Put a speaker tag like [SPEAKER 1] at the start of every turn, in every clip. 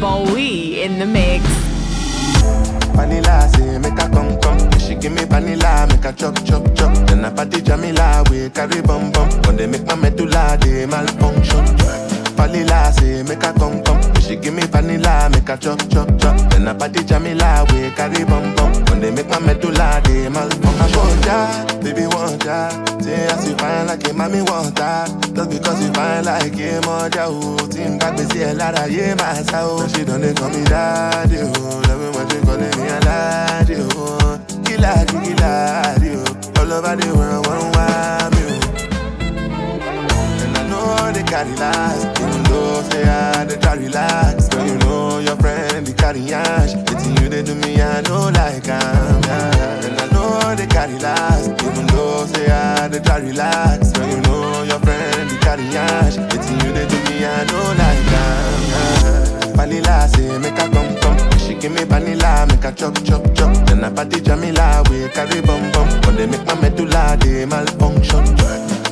[SPEAKER 1] Bowwy in the mix.
[SPEAKER 2] Vanilla say make a come come. She give me vanilla, make a chop chop chop. Then I party Jamila, we carry bum bum. When they make my medulla, they malfunction. Vanilla say make a come come. She give me vanilla, make a chop chop chop. Then I party Jamila, we carry bum bum. When they make my medulla, they malfunction. I want ya, baby want ya. Say as you fine like a mommy want ya. Just because you fine like a mother, oh. Team back me say a lot of yeah, my soul. She don't call me daddy, oh. Love me when she calling me a daddy, oh. Killer, killer, oh. All over the world, one I know they carry last, even though say I they try relax. Girl, you know your friend they carry ash. It's you they do me, I know like I'm yeah. And I know they carry last, even though say I they try relax. Girl, you know your friend they carry ash. It's you they do me, I know like I'm yeah. Vanilla say make a come come. She give me vanilla, make a chop chop chop. Then I party Jamila, we carry bum bum. When they make my medulla, they malfunction.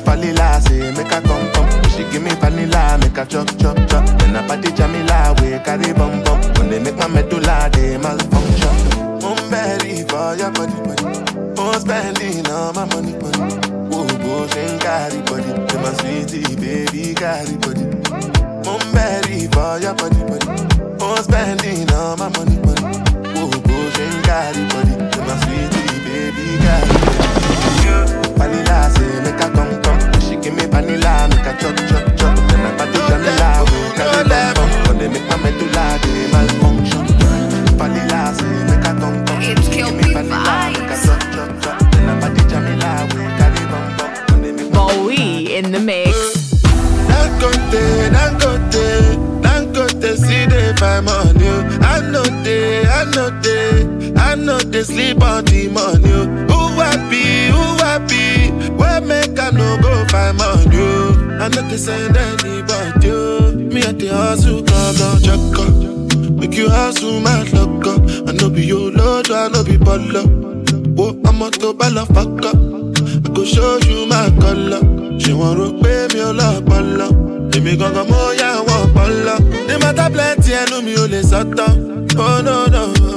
[SPEAKER 2] Vanilla say make a come come. She give me vanilla, make a chop chop chop. Then I party Jamila, we carry bum bum. When they make my medulla, they malfunction. I'm ready for your body, body. I'm spending all my money, money. Whoa, whoa, she carry body. To my sweetie, baby, carry body. I'm for your body, body. I'm spending all my money, money. Whoa, whoa, she carry body. To my sweetie, baby, carry body. Vanilla say make a come vanilla, make a chop chop chop. Then I party Jamila, we carry bum bum. When they make my medulla, they malfunction. Vanilla say make a.
[SPEAKER 1] It's
[SPEAKER 2] give me vanilla, make a
[SPEAKER 1] vibes.
[SPEAKER 2] chop chop chop. Then I party Jamila, we carry bum bum. When they make
[SPEAKER 1] Bowwy in the mix.
[SPEAKER 2] Dangote, Dangote, Dangote, see they buy money. oh. I know they, I know they, I know they sleep on the money. Find money? oh. I know they send anybody. Me at the hustle, come down, check up. Make you hustle, my luck up. I know be your lord, I know be baller. Oh, I'm a to balla fuck up. I go show you my color. She Ṣé wọ́n rò pé mi ò lọ́pọlọ? Èmi gangan mo yá wọn pọlọ. Ní mọ́tà plenty ẹnu mi ò lè sọ́tọ̀. Oh no no.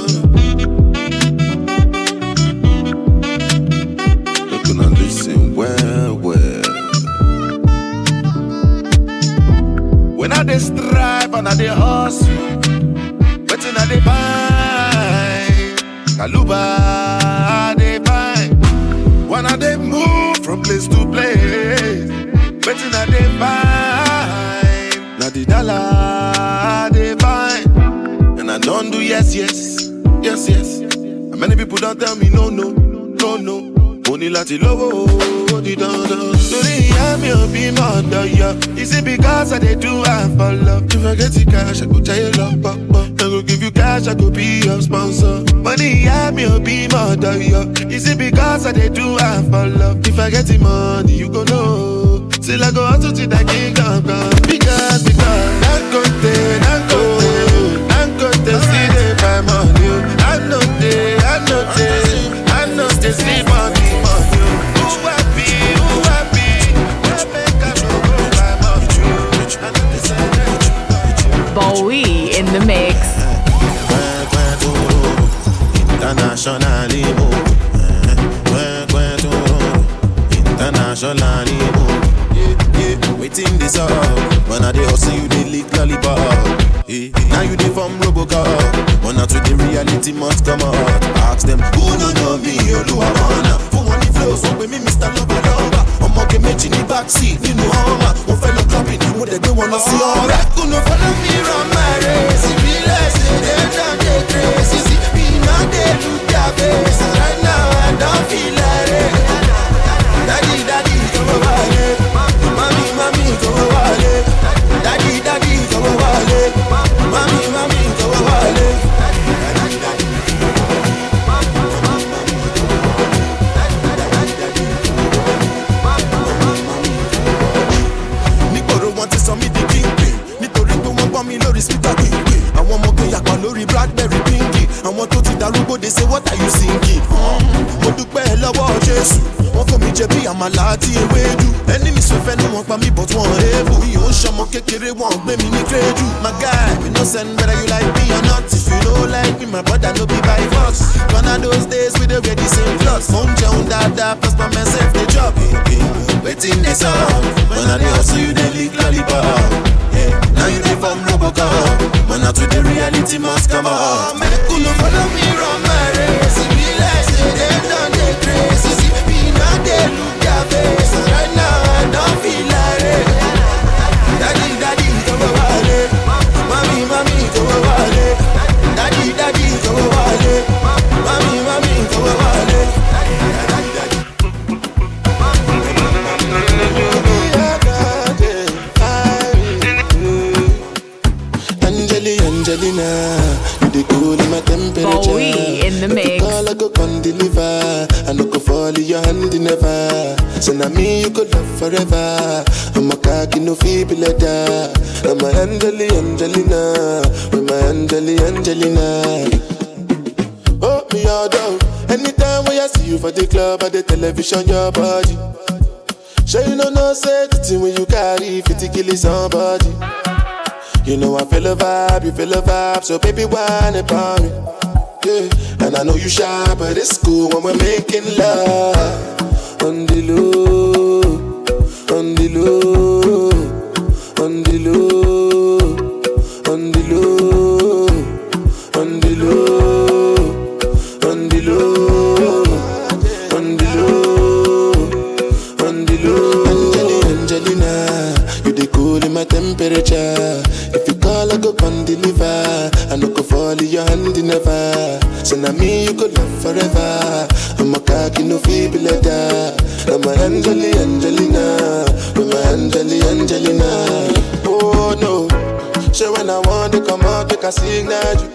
[SPEAKER 2] Many people don't tell me no, no, no, no. Mo ní láti lówó ó di dandan. Torí ìyá mi ò bí mọ̀ ọ̀dọ̀ yọ. Is it because I dey do am for love? If I get the cash, I go jayé lọ pọ̀pọ̀. I go give you cash, I go be your sponsor. Mo ní ìyá mi ò bí mọ̀ ọ̀dọ̀ yọ. Is it because I dey do am for love? If I get the money, you go know. Till I go hustle till I come come. Because, because, Dangote, Dangote, they buy money. oh. I know they, I know they, I know they sleep on the money. oh. Who happy, who happy, where make I no go buy money. oh. I know they say.
[SPEAKER 1] Bowwy in the mix.
[SPEAKER 3] Internationally, oh. internationally, oh. Yeah, yeah. Waiting this up, when I dey hustle, you dey lick lollipop. Yeah, now you dey from Robocop, but now the reality must come out. Ask them who no know me, Oluwamana. Fún wọn ní flow, sọ pé mi Mr. Lover Lover. Ọmọge méjì ní backseat nínú Hummer. Mo fẹ́ lọ clubbing, mo dẹ̀ gbé wọn lọ sí ọ̀rẹ́. Kùnú follow me run my race. Ìbílẹ̀ ṣe dé jam dey crazy. See me no dey look face. Right now I don feel like it. say what are you singing? mo dúpẹ́ lọ́wọ́ jésù. Wọn kò mí jẹ bí àmàlà àti ewédú. Ẹni mi sọfẹ́ ni wọ́n pa mí but wọ́n rébù ìyó ń ṣọmọ kékeré wọ́n gbé mi ní kírẹ́dù my guy We no send whether you like me or not. If you no like me my brother no be by force. One of those days we dey wear the same cloth mo ń jẹun dáadáa plus my message dey chop wetin dey sup when i dey hustle you dey lick lollipop. Yeah. now you dey form robocop. But now the reality must come up. Make you follow me run my race. Be like say them done dey crazy. See me now they no feeble letter. I'm a Angeli, Angelina, with my Angeli, Angelina. Oh, me all down. Anytime when I see you for the club or the television, your body. Sure you know no say the thing when you carry 50 kill somebody. You know I feel a vibe, you feel a vibe, so baby whine about me. Yeah, and I know you shy, but it's cool when we're making love. On the low, on the low, signal you.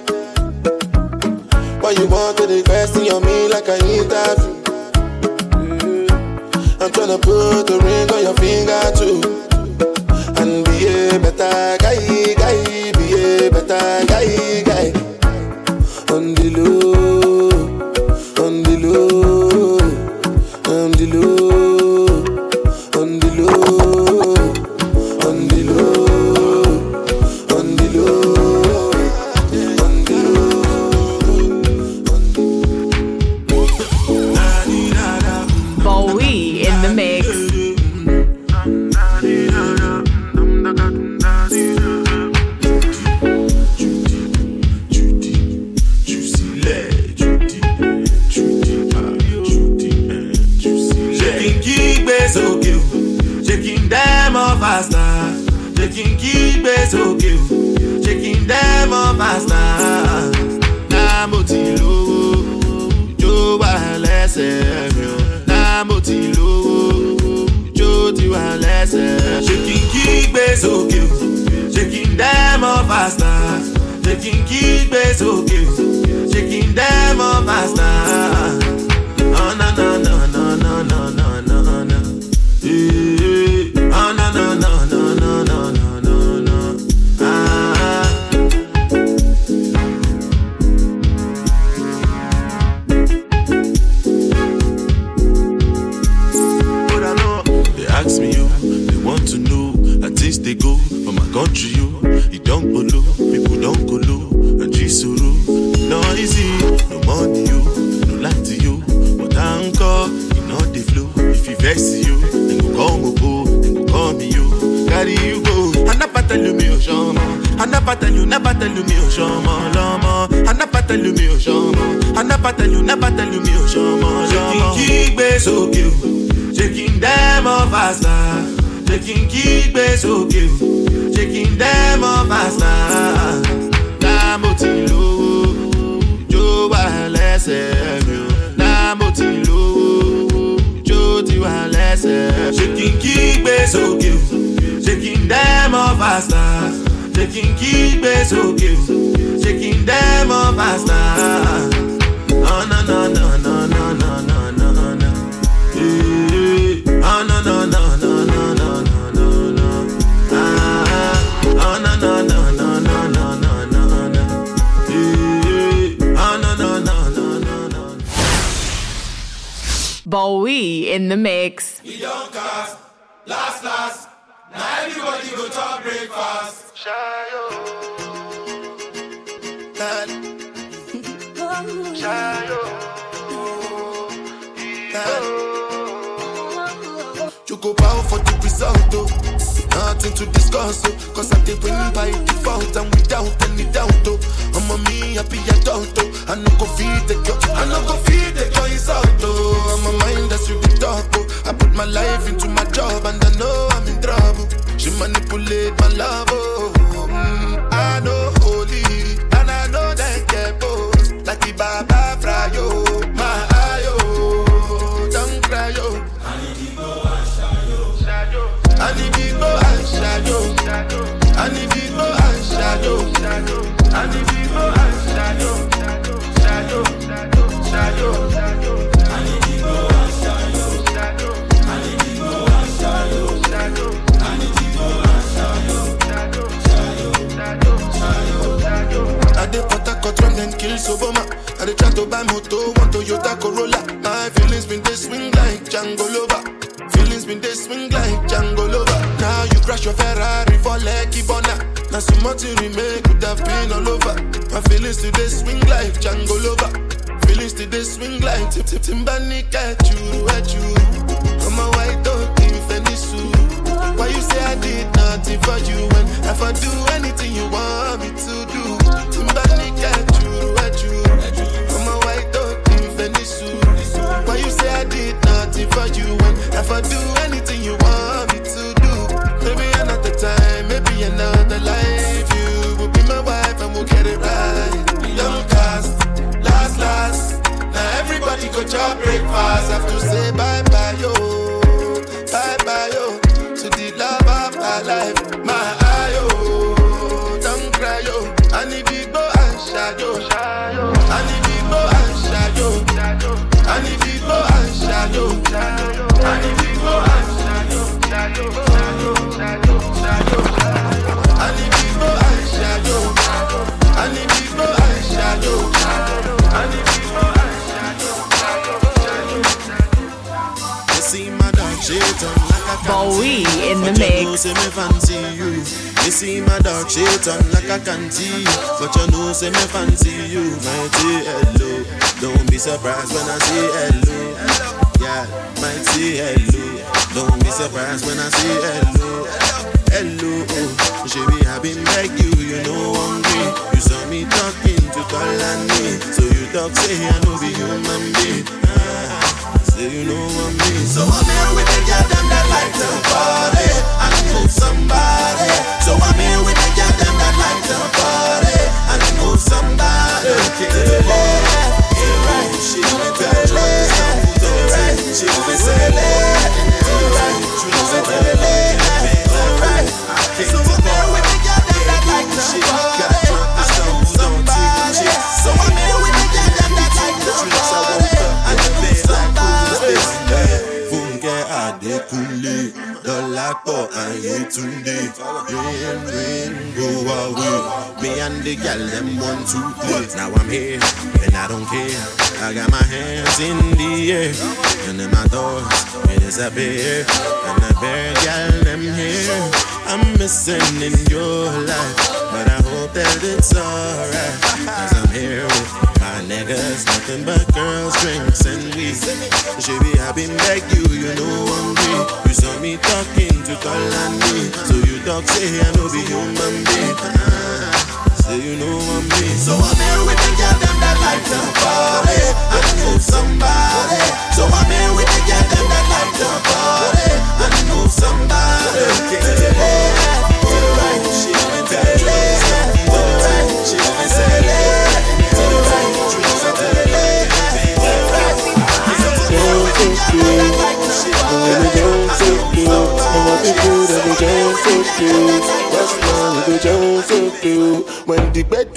[SPEAKER 3] Faster. Shaking kígbe sókè o, shaking them up faster. Náà mo ti lówó, jó wà lẹ́sẹ̀ mi o. Náà mo ti lówó, jó ti wà lẹ́sẹ̀. Shaking kígbe sókè o, shaking up faster. Shaking kígbe sókè o, shaking them up faster. Oh no no no country you, you don't go low, people don't go low, and Jisuru. No easy, no money you, no lie to you, but anchor, you know the flow. If you vex you, then go call go, then go call me you, carry you go. And I tell you me, oh, Anna pas tell you, n'a pas tell you, mi au chômant, l'homme. Anna pas tell you, mi au chômant. Anna pas tell you, n'a tell you, mi au chômant, l'homme. J'ai qui gbé sókè o, j'ai qui ndẹ́mọ̀ fàṣà. chicken kí n kí gbé chicken o jẹ́ kí n dẹ́ mọ́ fàṣà láàmú ti lówó ìjó wà lẹ́sẹ̀ mi. O láàmú ti lówó ìjó ti wà lẹ́sẹ̀ mi. O jẹ́ kí n kí gbé sókè o jẹ́ kí. Oh, no, no, no.
[SPEAKER 1] Bowwy in the mix.
[SPEAKER 4] We don't cast, last, last. Now everybody go to breakfast.
[SPEAKER 3] Shayo. Shayo. You go bow for the result, oh. Nothing to discuss, oh. Cause I did win by default and without any doubt, oh. I'm a me happy adult, oh. I no go feed the girl, I no go feed the girl insult, oh. I'm a mind that's you oh. I put my life into my job and I know I'm in trouble. She manipulate my love, oh. Mm, I know holy and I know that get both. Like the Baba Timbani at you, the
[SPEAKER 2] But you know me fancy you. You see my dark shade on like a candy. But you know say me fancy you. Might say hello. Don't be surprised when I say hello. Yeah, might say hello. Don't be surprised when I say hello. Hello, oh, Shabby, I've been beg you, you know hungry. You saw me talking to Kalani, so you talk say I know be human being. Say you know what me. So I'm here with the girl them that like to party. And move somebody. So I'm here with the girl them that like to party. And move somebody. The left, to the right, she went to the left, to the right, she went to the left, to the right, she went to the left, to the right. So I'm here with the girl them that like to party. And move somebody. So I'm here Dọ́lápọ̀ Ayétúndé. Rain, rain, go away. Me and the gal them want to play. Now I'm here and I don't care. I got my hands in the air and then my thoughts they disappear. And the bear gal them here. I'm missing in your life, hope that it's alright. Cause I'm here with my niggas, nothing but girls, drinks, and weed. Shabby, I been beg you, you know I'm free. You saw me talking to Kalani, so you talk, say I know be human being. Ah, say you know I'm me. So I'm here with the girl them that like to party and move somebody. So I'm here with the girl them that like to party and move somebody. To the left, to the right, she went that
[SPEAKER 3] When the
[SPEAKER 1] the.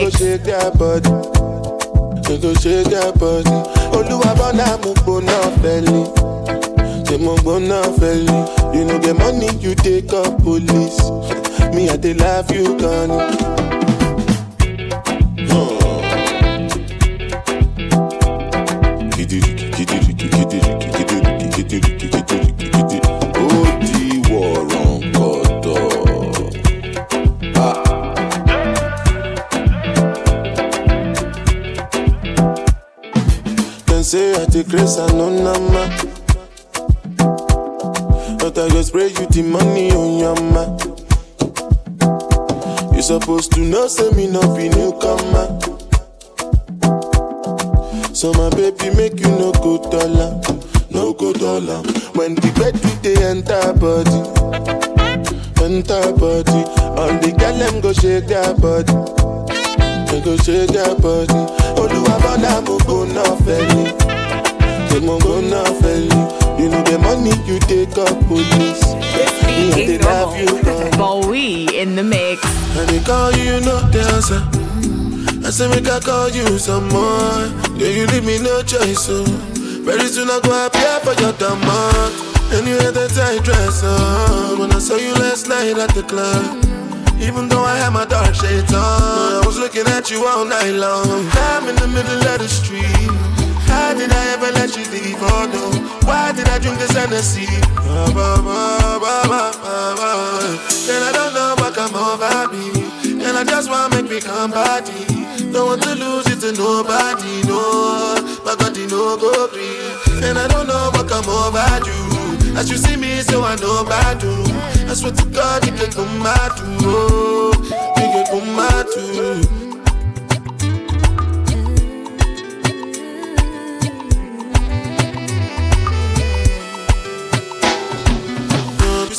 [SPEAKER 3] Go shake their body, go shake their body. Oluwa Burna mo gbona fẹli, say mo gbona fẹlẹ you no get money you dey call police me i dey laugh you can. Say I take grace and the money on your ma. You supposed to know, say me no be newcomer. So my baby make you no go dollar, no go dollar. When the bed do the enter body, enter body. All the girl them go shake their body, they go shake their body. Oluwa Burna mo go na feli, they go. You know the money you take up police. Me I dey love you, girl.
[SPEAKER 1] Bowwy in the mix.
[SPEAKER 3] And they call you, you know the answer. I say make I call you some more. Yeah, you leave me no choice, so very soon I go appear for your demand. And you had that tight dress on when I saw you last night at the club. Even though I had my dark shades on, I was looking at you all night long. I'm in the middle of the street. How did I ever let you leave? Oh no, why did I drink this Hennessy? Ba. And I don't know what come over me. And I just wanna make me come body. Don't want to lose it to nobody, no. My God, you no go free. And I don't know what come over you. As you see me, so I know about you. I swear to God, you can come out too. Oh, you can come out too.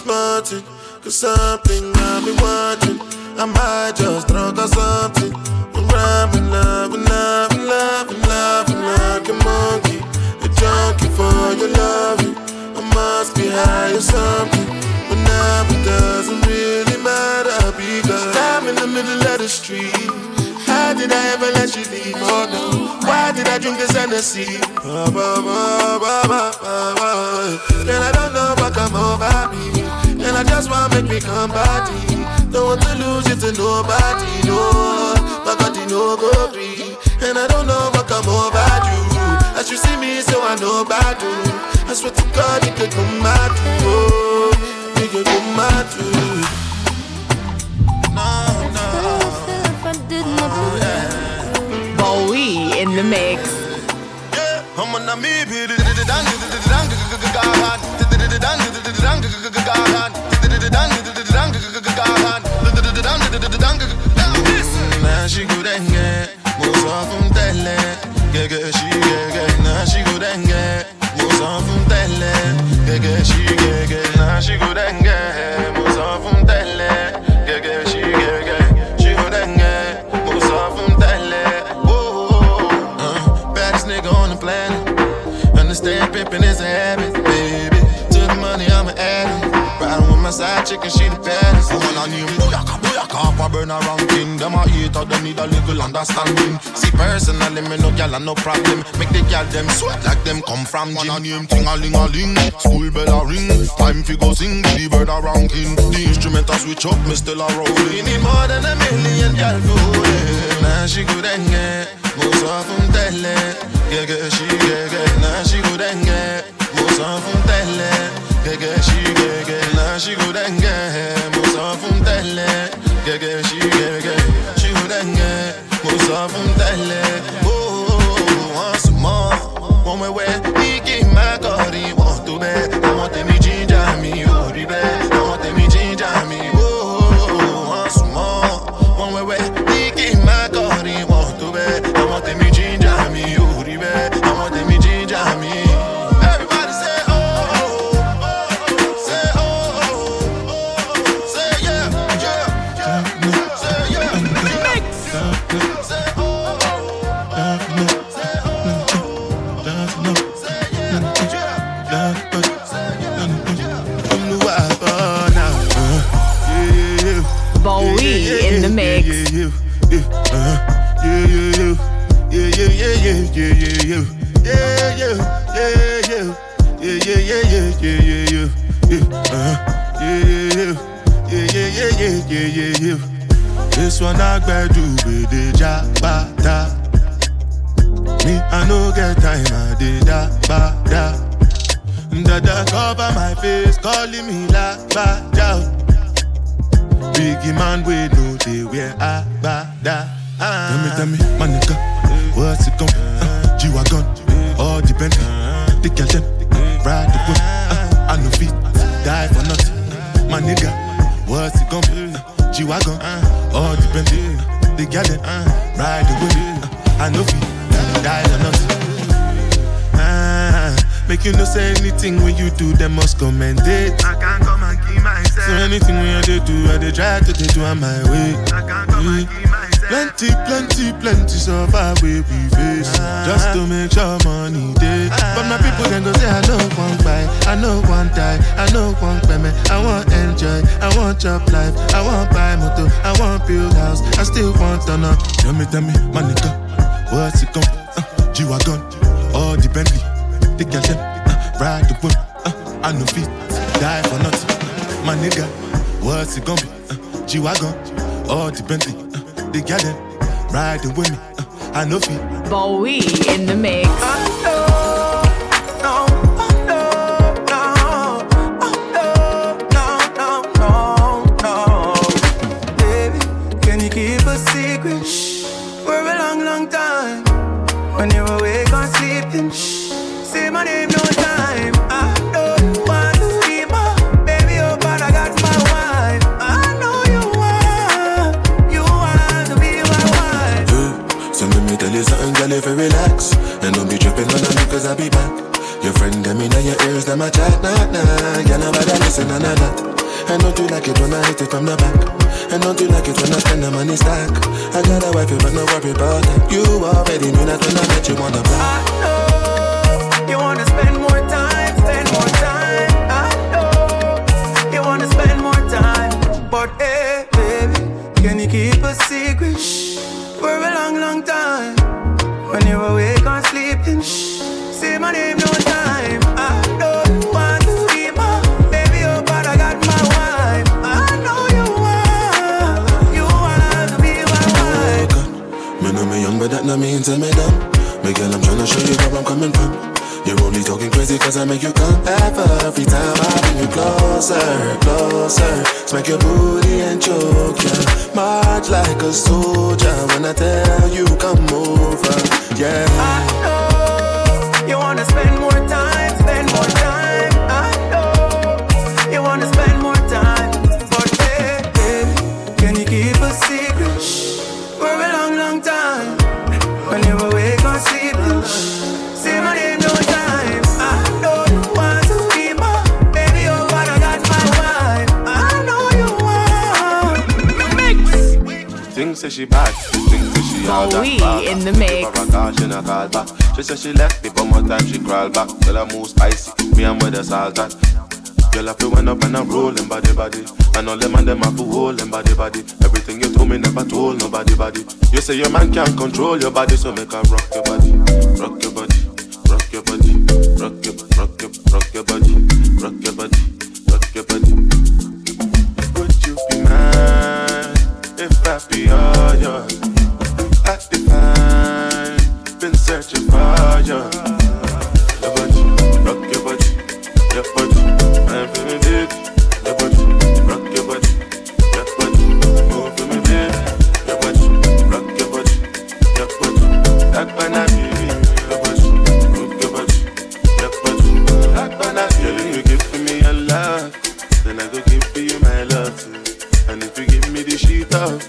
[SPEAKER 3] Smarting, cause something I've been watching. I might just drunk or something. I'm rapping, loving, loving, loving, loving like a monkey. A junkie for your loving. I must be high or something. But now it doesn't really matter because I'm in the middle of the street. How did I ever let you leave? Oh no. Why did I drink this Hennessy? And I don't know what come over me. And I just wanna make me come body. Don't want to lose you to nobody, no. My God, you no go free. And I don't know what come over you. As you see me, so I know about you. I swear to God, you could come out too. Oh, you could come out too. No, no.
[SPEAKER 1] Bowwy in the mix.
[SPEAKER 3] Yeah, I'm on a me Now she go denge, musa fun telle, gege she gege. Now she go denge, musa fun telle, gege she gege. Now she go denge, musa fun telle, gege she gege. She go denge, musa fun telle. Whoa, uh, baddest nigga on the planet. Understand pimping is a habit, baby. To the money, I'm an addict. Riding with my side chicken, she the baddest. I wanna name Booyaka, Booyaka, for burn around. Them a hater, them need a little understanding. See, personally, me no gal no problem. Make the gal them sweat like them come from gym. Wanna name ting a ling a ling, school bell a ring. Time fi go sing, the bird a ranking. The instrument a switch up, me still a rolling. You need more than a million gal it. Now she good and get, musa fun. Yeah, yeah, she yeah. Now she good and get, musa fun. Yeah, yeah, she yeah. Now she good and get, musa fun. Yeah, yeah, she musa fun telle. Oh, once more, one way where Action agbedu we dey jabata. Me I no get time I dey da ba. Dada cover my face calling me la ba. Biggie man we no dey wear abada. Ah. Tell me tell me my nigga what's it come? Uh, ah, G
[SPEAKER 1] wagon all the
[SPEAKER 3] Bentley, the girl them ride the whip. Ah, I no fit die for nothing. My nigga what's it come? G-Wagon, uh, all depends. yeah. The gallon, uh, ride the wind uh, I know fi, die or not uh, Make you no say anything when you do, they must commend it
[SPEAKER 5] I can't come and keep myself
[SPEAKER 3] So anything when I do, I they try to they do on my way
[SPEAKER 5] I can't come yeah. and mm. keep myself
[SPEAKER 3] Plenty, plenty, plenty suffer we we face Just to make sure money day But my people can go say I know one buy I know one die I know one payment I want enjoy I want job life. I want buy motor I want build house. I still want to know Tell me, tell me, my nigga What's it gon' uh, G-Wagon All the Bentley The them uh, Ride the whip uh, I know feet Die for nothing. My nigga What's it gonna be uh, G-Wagon All the Bentley the girl them riding with me. Uh, I know feet.
[SPEAKER 1] Bowwy in the mix.
[SPEAKER 5] Can you keep a secret for a long, long time? When you're awake or sleeping, say my name no time. You
[SPEAKER 6] something, if you relax And don't be tripping on me cause I'll be back. Your friend them in your ears, them a chat, nah, nah. Girl, nobody listen, none of that and don't you like it when I hit it from the back? And don't you like it when I spend the money stack? I got a wife, you but no worry about that You already knew that when I met you on the block.
[SPEAKER 5] I know you wanna spend more time, spend more time. I know you wanna spend more time, but hey, baby, can you keep a secret? For a long, long time? Awake or sleeping, say my name no time. I don't want to be baby, oh, but I got my wife. I know you want, you to be my wife.
[SPEAKER 6] Me know me young, but that not mean to me dumb. Me girl, I'm tryna show you where I'm coming from. You're only talking crazy cause I make you come Every time I bring you closer, closer Smack your booty and choke ya March like a soldier When I tell you come over, yeah.
[SPEAKER 5] I know you wanna spend
[SPEAKER 3] call, back. She say she left me, but more time she crawl back. Girl, I move spicy, me and where the salt at. Girl, I feel when up and I'm rolling body body. And all them and them to hold them body body. Everything you told me never told nobody body. You say your man can't control your body, so make her rock your body, up,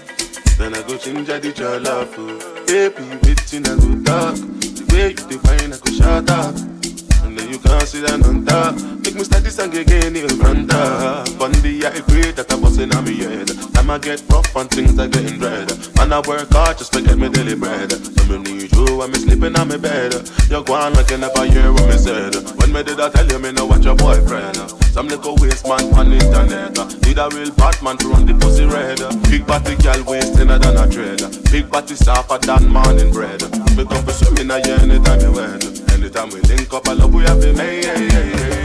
[SPEAKER 3] then I go change the your love. Oh. Baby, waiting I go talk. The way you define, I go shut up. And then you can't sit down on top. Make me start this song again, you run top. On the I agree that I'm busting on me head. Time I get rough and things are getting dread. Man, I work hard just to get me daily bread. So me need you when me sleeping on me bed. You go on like you never hear what me said. When me did I tell you me know what your boyfriend? Some little waste man on internet. Need a real Batman to run the pussy red. Big body girl wasting than a trade. Big body softer than morning bread. Me come for swimming a year anytime you wed. Anytime we link up, I love we have to make. Hey, hey, hey.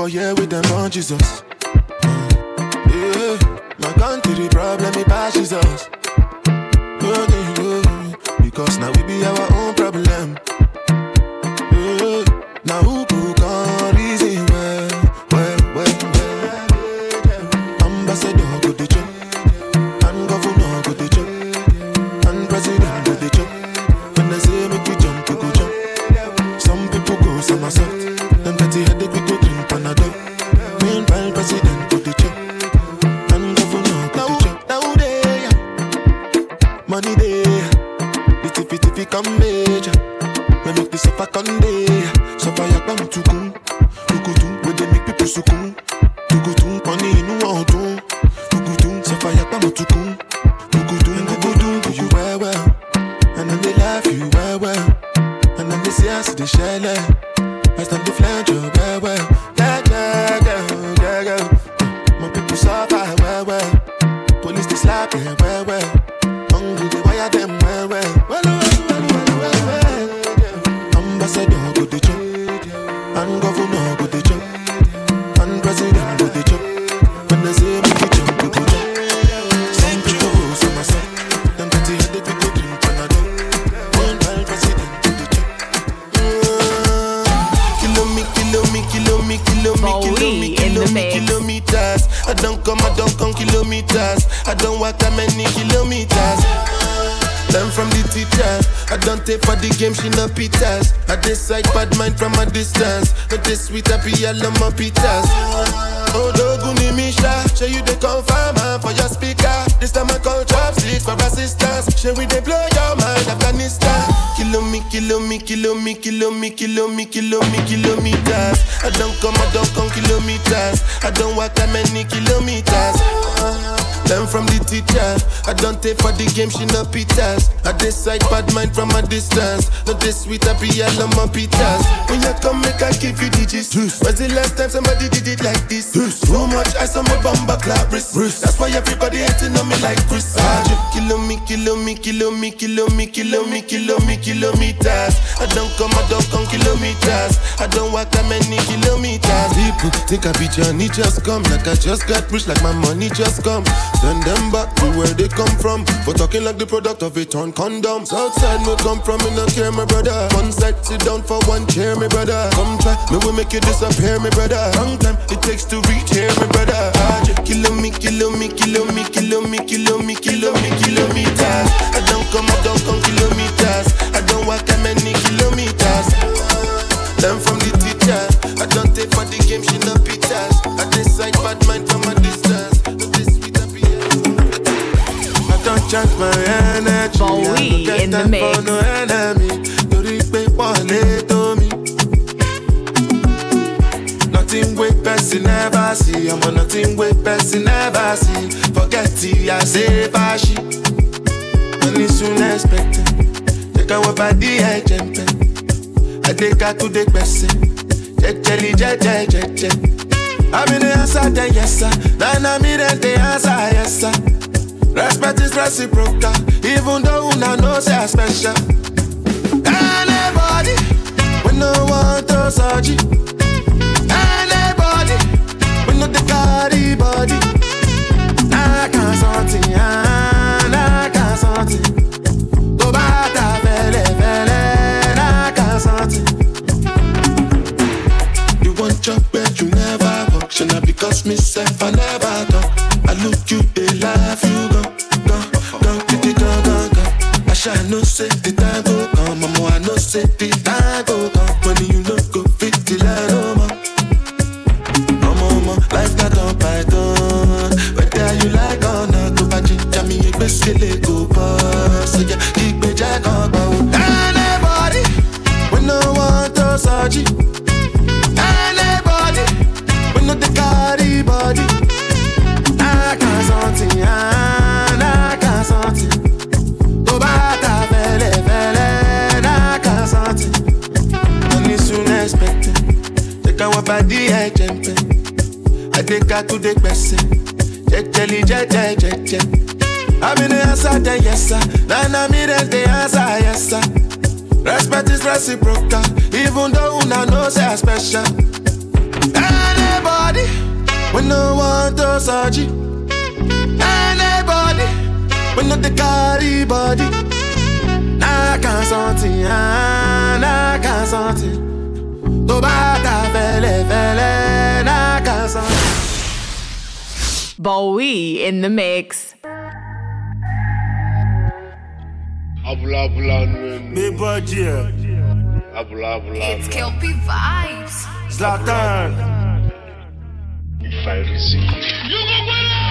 [SPEAKER 6] Before here with them on Jesus. Yeah, my country problem, it passes us
[SPEAKER 3] I don't walk that many kilometers. Learn from the teacher. I don't take for the game, she no pitas. I decide bad mind from a distance. But this sweet happy, I love my pitas. Oh, Doguni Misha, show you the confirm for your speaker. This time I call chopsticks for assistance. Show we they blow your mind, Afghanistan. Kilo me, kilo me, kilo me, kilo me, kilo me, kilo me, kilometers. I don't come, I don't come kilometers. I don't walk that many kilometers. Learn from the teacher. I don't take for the game, she no pitas. I decide bad mind from a distance. Not this sweet, I be all on my pitas. When you come, make I give you digits. When's the last time somebody did it like this? Too much ice on my bumper clap wrist. That's why everybody hating on me like Chris. Ah. Kilo me, kilo me, kilo me, kilo me, kilo me, kilo me, kilometers. I don't come, I don't come kilometers. I don't walk that many kilometers. People think I be Johnny, just come. Like I just got rich, like my money just come. Send them back to where they come from. For talking like the product of a torn condom. Southside no come from, me no care, my brother. One side, sit down for one chair, my brother. Come try, me will make you disappear, my brother. Long time it takes to reach here, my brother. Ah, Kilo me, kilo me, kilo me, kilo me, kilo me, kilo me, kilometers. I don't come, I don't come kilometers. I don't walk that many kilometers. Learn I don't my energy.
[SPEAKER 1] Bowwy
[SPEAKER 3] I
[SPEAKER 1] in the mix.
[SPEAKER 3] for no enemy. Torí pé wọ́n tó mi. Nothing wey person never see. I'm on nothing wey person never see. Forget it, I say fashi. Money soon expected. Check out what body I jump Adeka to the person. Jejeli, jeje, jeje. I'm in the answer, then yes, sir. Then I'm in the answer, yes, sir. Respect is reciprocal, even though una know say I special. Anybody, we no want to surgery. Anybody, we no the carry body. I can't something, I can't something. Tó bá ta fẹ́lẹ́ fẹ́lẹ́, I can't something. You want chop but you never walk. Because me self I never talk. I look you, they laugh you mama. I know say is reciprocal, even though una know say I special. Anybody, we no want to surgery. Anybody, we no the carry body. Nah, can't something, ah, nah, can't something. Tó bá ta fẹ́lẹ́ fẹ́lẹ́, nah, can't something.
[SPEAKER 1] Bowwy in the mix.
[SPEAKER 7] Abula abula nwen.
[SPEAKER 8] Big budget,
[SPEAKER 7] Abula abula
[SPEAKER 9] It's
[SPEAKER 7] nwen.
[SPEAKER 9] Kelpie vibes.
[SPEAKER 8] Zlatan,
[SPEAKER 7] If I receive. You, go winner!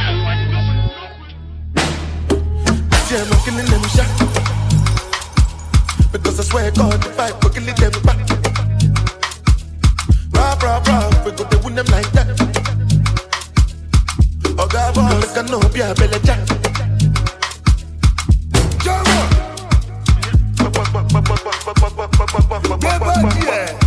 [SPEAKER 3] Yeah, I'm killing them shot. Because I swear God, if I go kill them back. Rah, rah, rah, we go to win them like that. Oh, God, boy, make I know, be a belly jack. Gbèsè,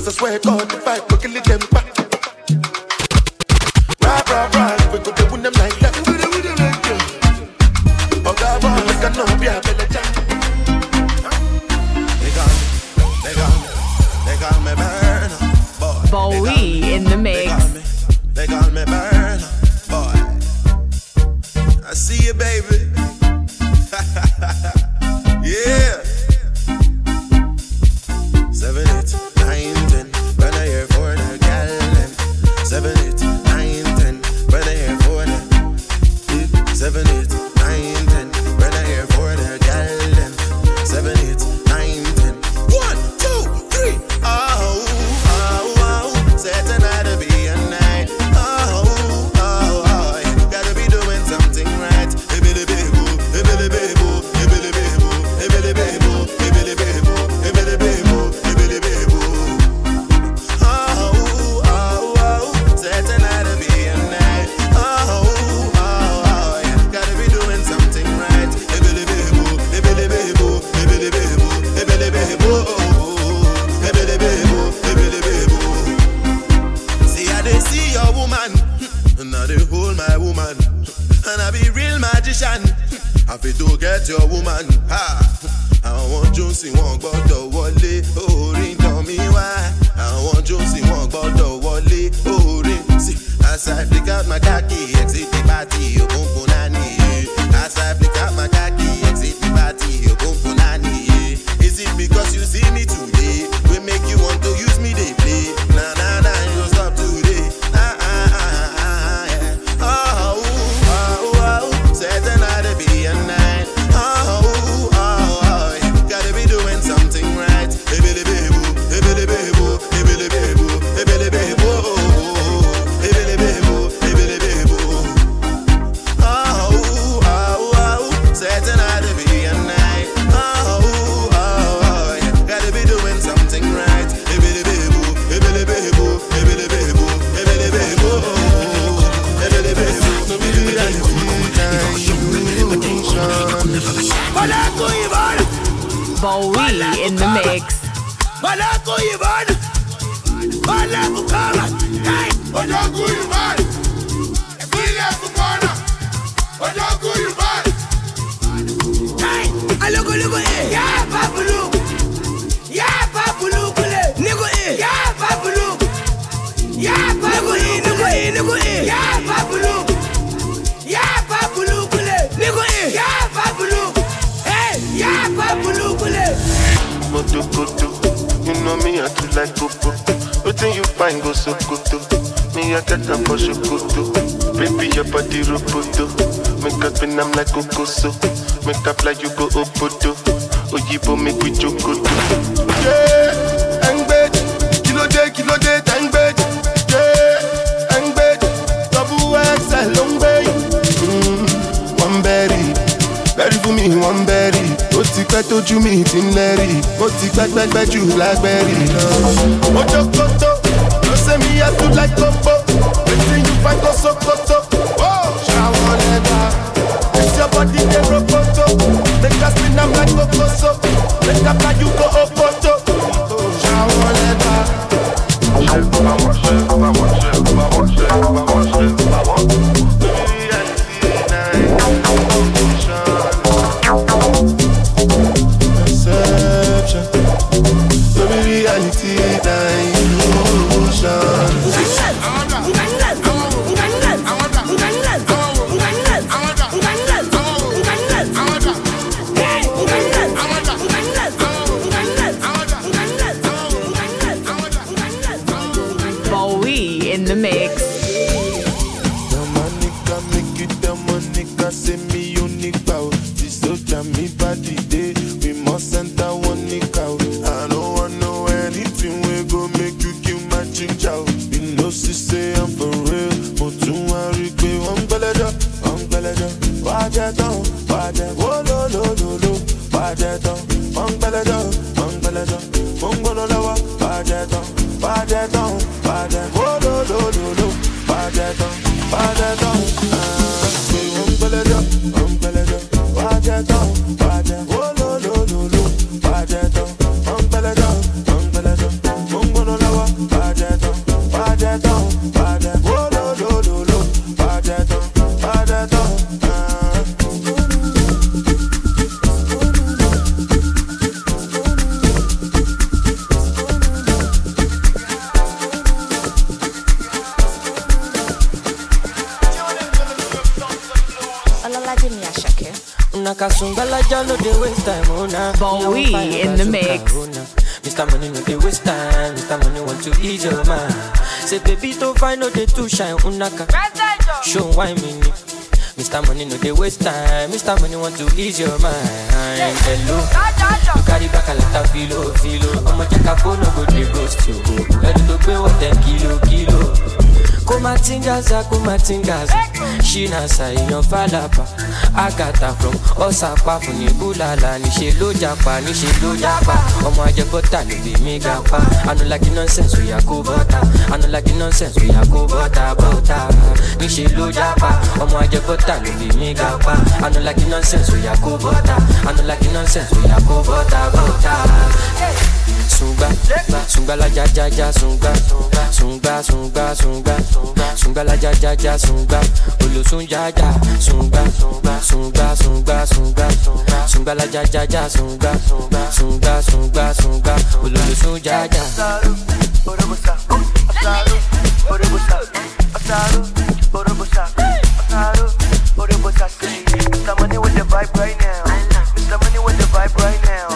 [SPEAKER 3] Because I swear God, if I go kill them back.
[SPEAKER 2] Woman, and I be real magician. I fit to get your woman. Ha! Àwọn Johnson wọn gbọ́dọ̀ wọlé orin tán mi wá. Àwọn Johnson wọn gbọ́dọ̀ wọlé orin. See, as I flick out my khaki, exit the party, ògùnkùn náà nìyí. As I flick out my khaki, exit the party, ògùnkùn náà nìyí. Is it because you see me today? We make you want to use
[SPEAKER 10] Iman.
[SPEAKER 3] Motokoto, you know me, I too like popo. Wetin you find go Sokoto? Me, I get am for Sokoto. Baby, your body roboto. Make up spin am like Kokoso. Make up like you go Obodo. Oyibo make we jokoto. Yeah, engbeji, kilo de, kilo de, engbeji. Pẹ́ tójú mi ti ń lẹ́rì. Mo ti pẹ́pẹ́pẹ́ jù lágbẹ́rì lọ. Mo jókòtò, ló ṣe mi yẹ tún láì kókó. Wetin you find go Sokoto? Ṣàwọn lẹ́gbà. It's your body dey rokoto. Make us spin am like kokoso. Make up like you go Opoto. Ṣàwọn lẹ́gbà.
[SPEAKER 1] Vladimir Shake.
[SPEAKER 11] Nakasungala ja no dey waste time, oh nah.
[SPEAKER 1] Bowwy
[SPEAKER 11] Yeah, I'm fine,
[SPEAKER 1] in the
[SPEAKER 11] bazooka,
[SPEAKER 1] mix.
[SPEAKER 11] nah. Mr. Money no dey waste time, Mr. Money want to ease your mind. Say baby don't find no dey too shine, unaka. Show why me ni. Mr. Money no dey waste time, Mr. Money want to ease your mind. Hello, you carry back a lot of filo, filo. I'ma check a phone, no go dey ghost you. Ready to pay what ten kilo, kilo. Kumatingaza kumatingaza ṣínàṣà èèyàn fàlàpà àgàtà from ọ̀sàpá fún ní búlàlà níṣẹ́ ló japa níṣẹ́ japa. Ọmọ ajẹbọ́tà ló bí mi ga pa anulagi nonsense oya kó bọ́tà anulagi nonsense oya kó bọ́tà bọ́tà níṣẹ́ ló japa. Ọmọ ajẹbọ́tà ló bí mi ga pa anulagi nonsense oya kó bọ́tà anulagi nonsense oya kó bọ́tà sunga sunga la ja ja ja sunga sunga sunga la ja ja ja sunga olosun ja ja sunga sunga sunga sunga sunga la ja ja ja sunga sunga sunga sunga olosun ja ja.
[SPEAKER 5] Mr. Money with the vibe right now. Mr. Money with the vibe right now.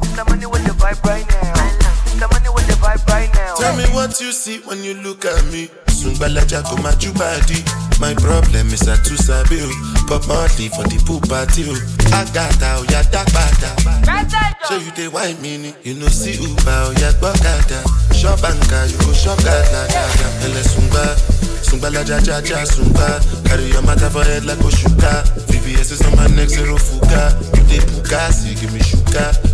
[SPEAKER 5] Mr. Money with the vibe right now.
[SPEAKER 3] What you see when you look at me. Sungbalaja go my body. My problem is I too sabi. Pop monthly for the pool party o. Agata o ya dagbada. So you dey wine me. You know see o ya gbọ́kada. Shop anka you go shop gada gada. Ẹlẹ sungba. Sungbalaja ja ja sungba. Carry your matter for head like Oshuka. VVS is on my neck zero fuga. You dey bugasi give me sugar.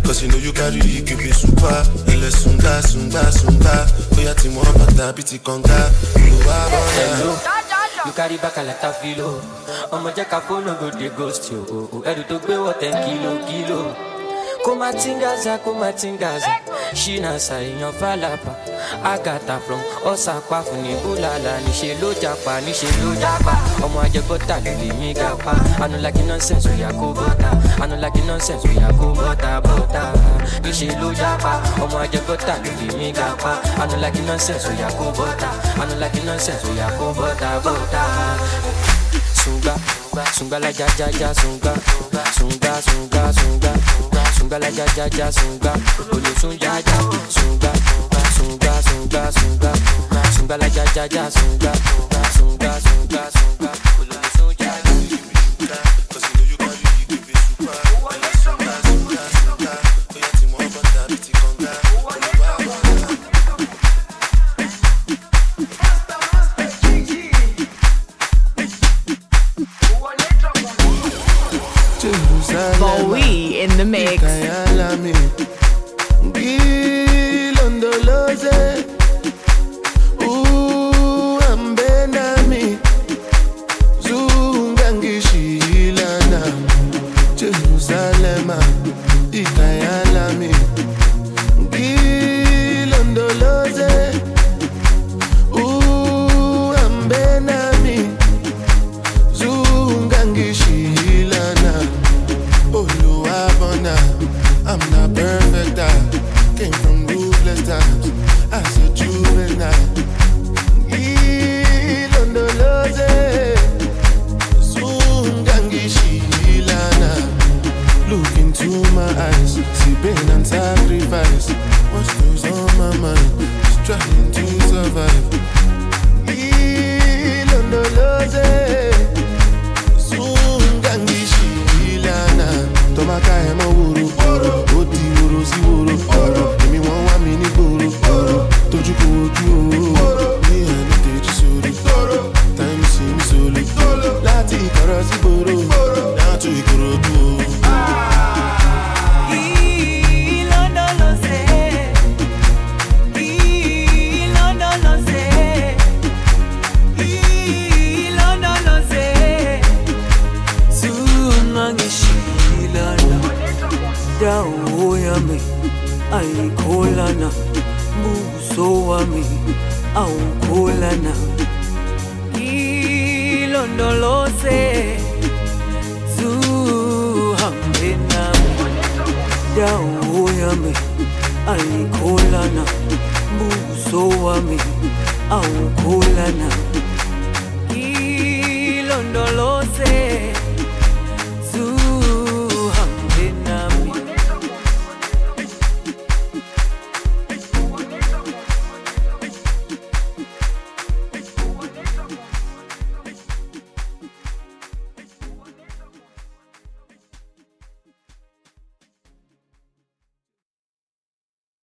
[SPEAKER 3] Cause you know you carry it give me super. Ẹlẹ sunga sunga sunga. Oya ti mọ bàtà bí ti kànga. Olùwà bọ̀dà.
[SPEAKER 11] You carry back a lot of filo. Ọmọ jẹ́ ká fóònù go dey ghost you. o, o. Oh, oh. Ẹrù tó gbé wọ̀ ten kilo kilo. Kó má tingaza kó má tingaza. Ṣínàṣà èèyàn fàlàpà. Àgàtà from ọ̀sàpá fún ní búlàlà. Níṣẹ́ ló japa níṣẹ́ ló japa. Ọmọ ajẹbọ́tà ló lè mí ga pa. Anulagi nonsense oya kó bọ́tà. Anulagi nonsense oya kó bọ́tà bọ́tà. Níṣẹ́ ló japa. Ọmọ ajẹbọ́tà ló lè mí ga pa. Anulagi nonsense oya kó bọ́tà. Anulagi nonsense oya kó bọ́tà bọ́tà sunga sunga la ja ja ja sunga sunga sunga sunga sunga la ja ja ja sunga olosun ja ja sunga sunga sunga sunga sunga la ja ja ja sunga sunga sunga sunga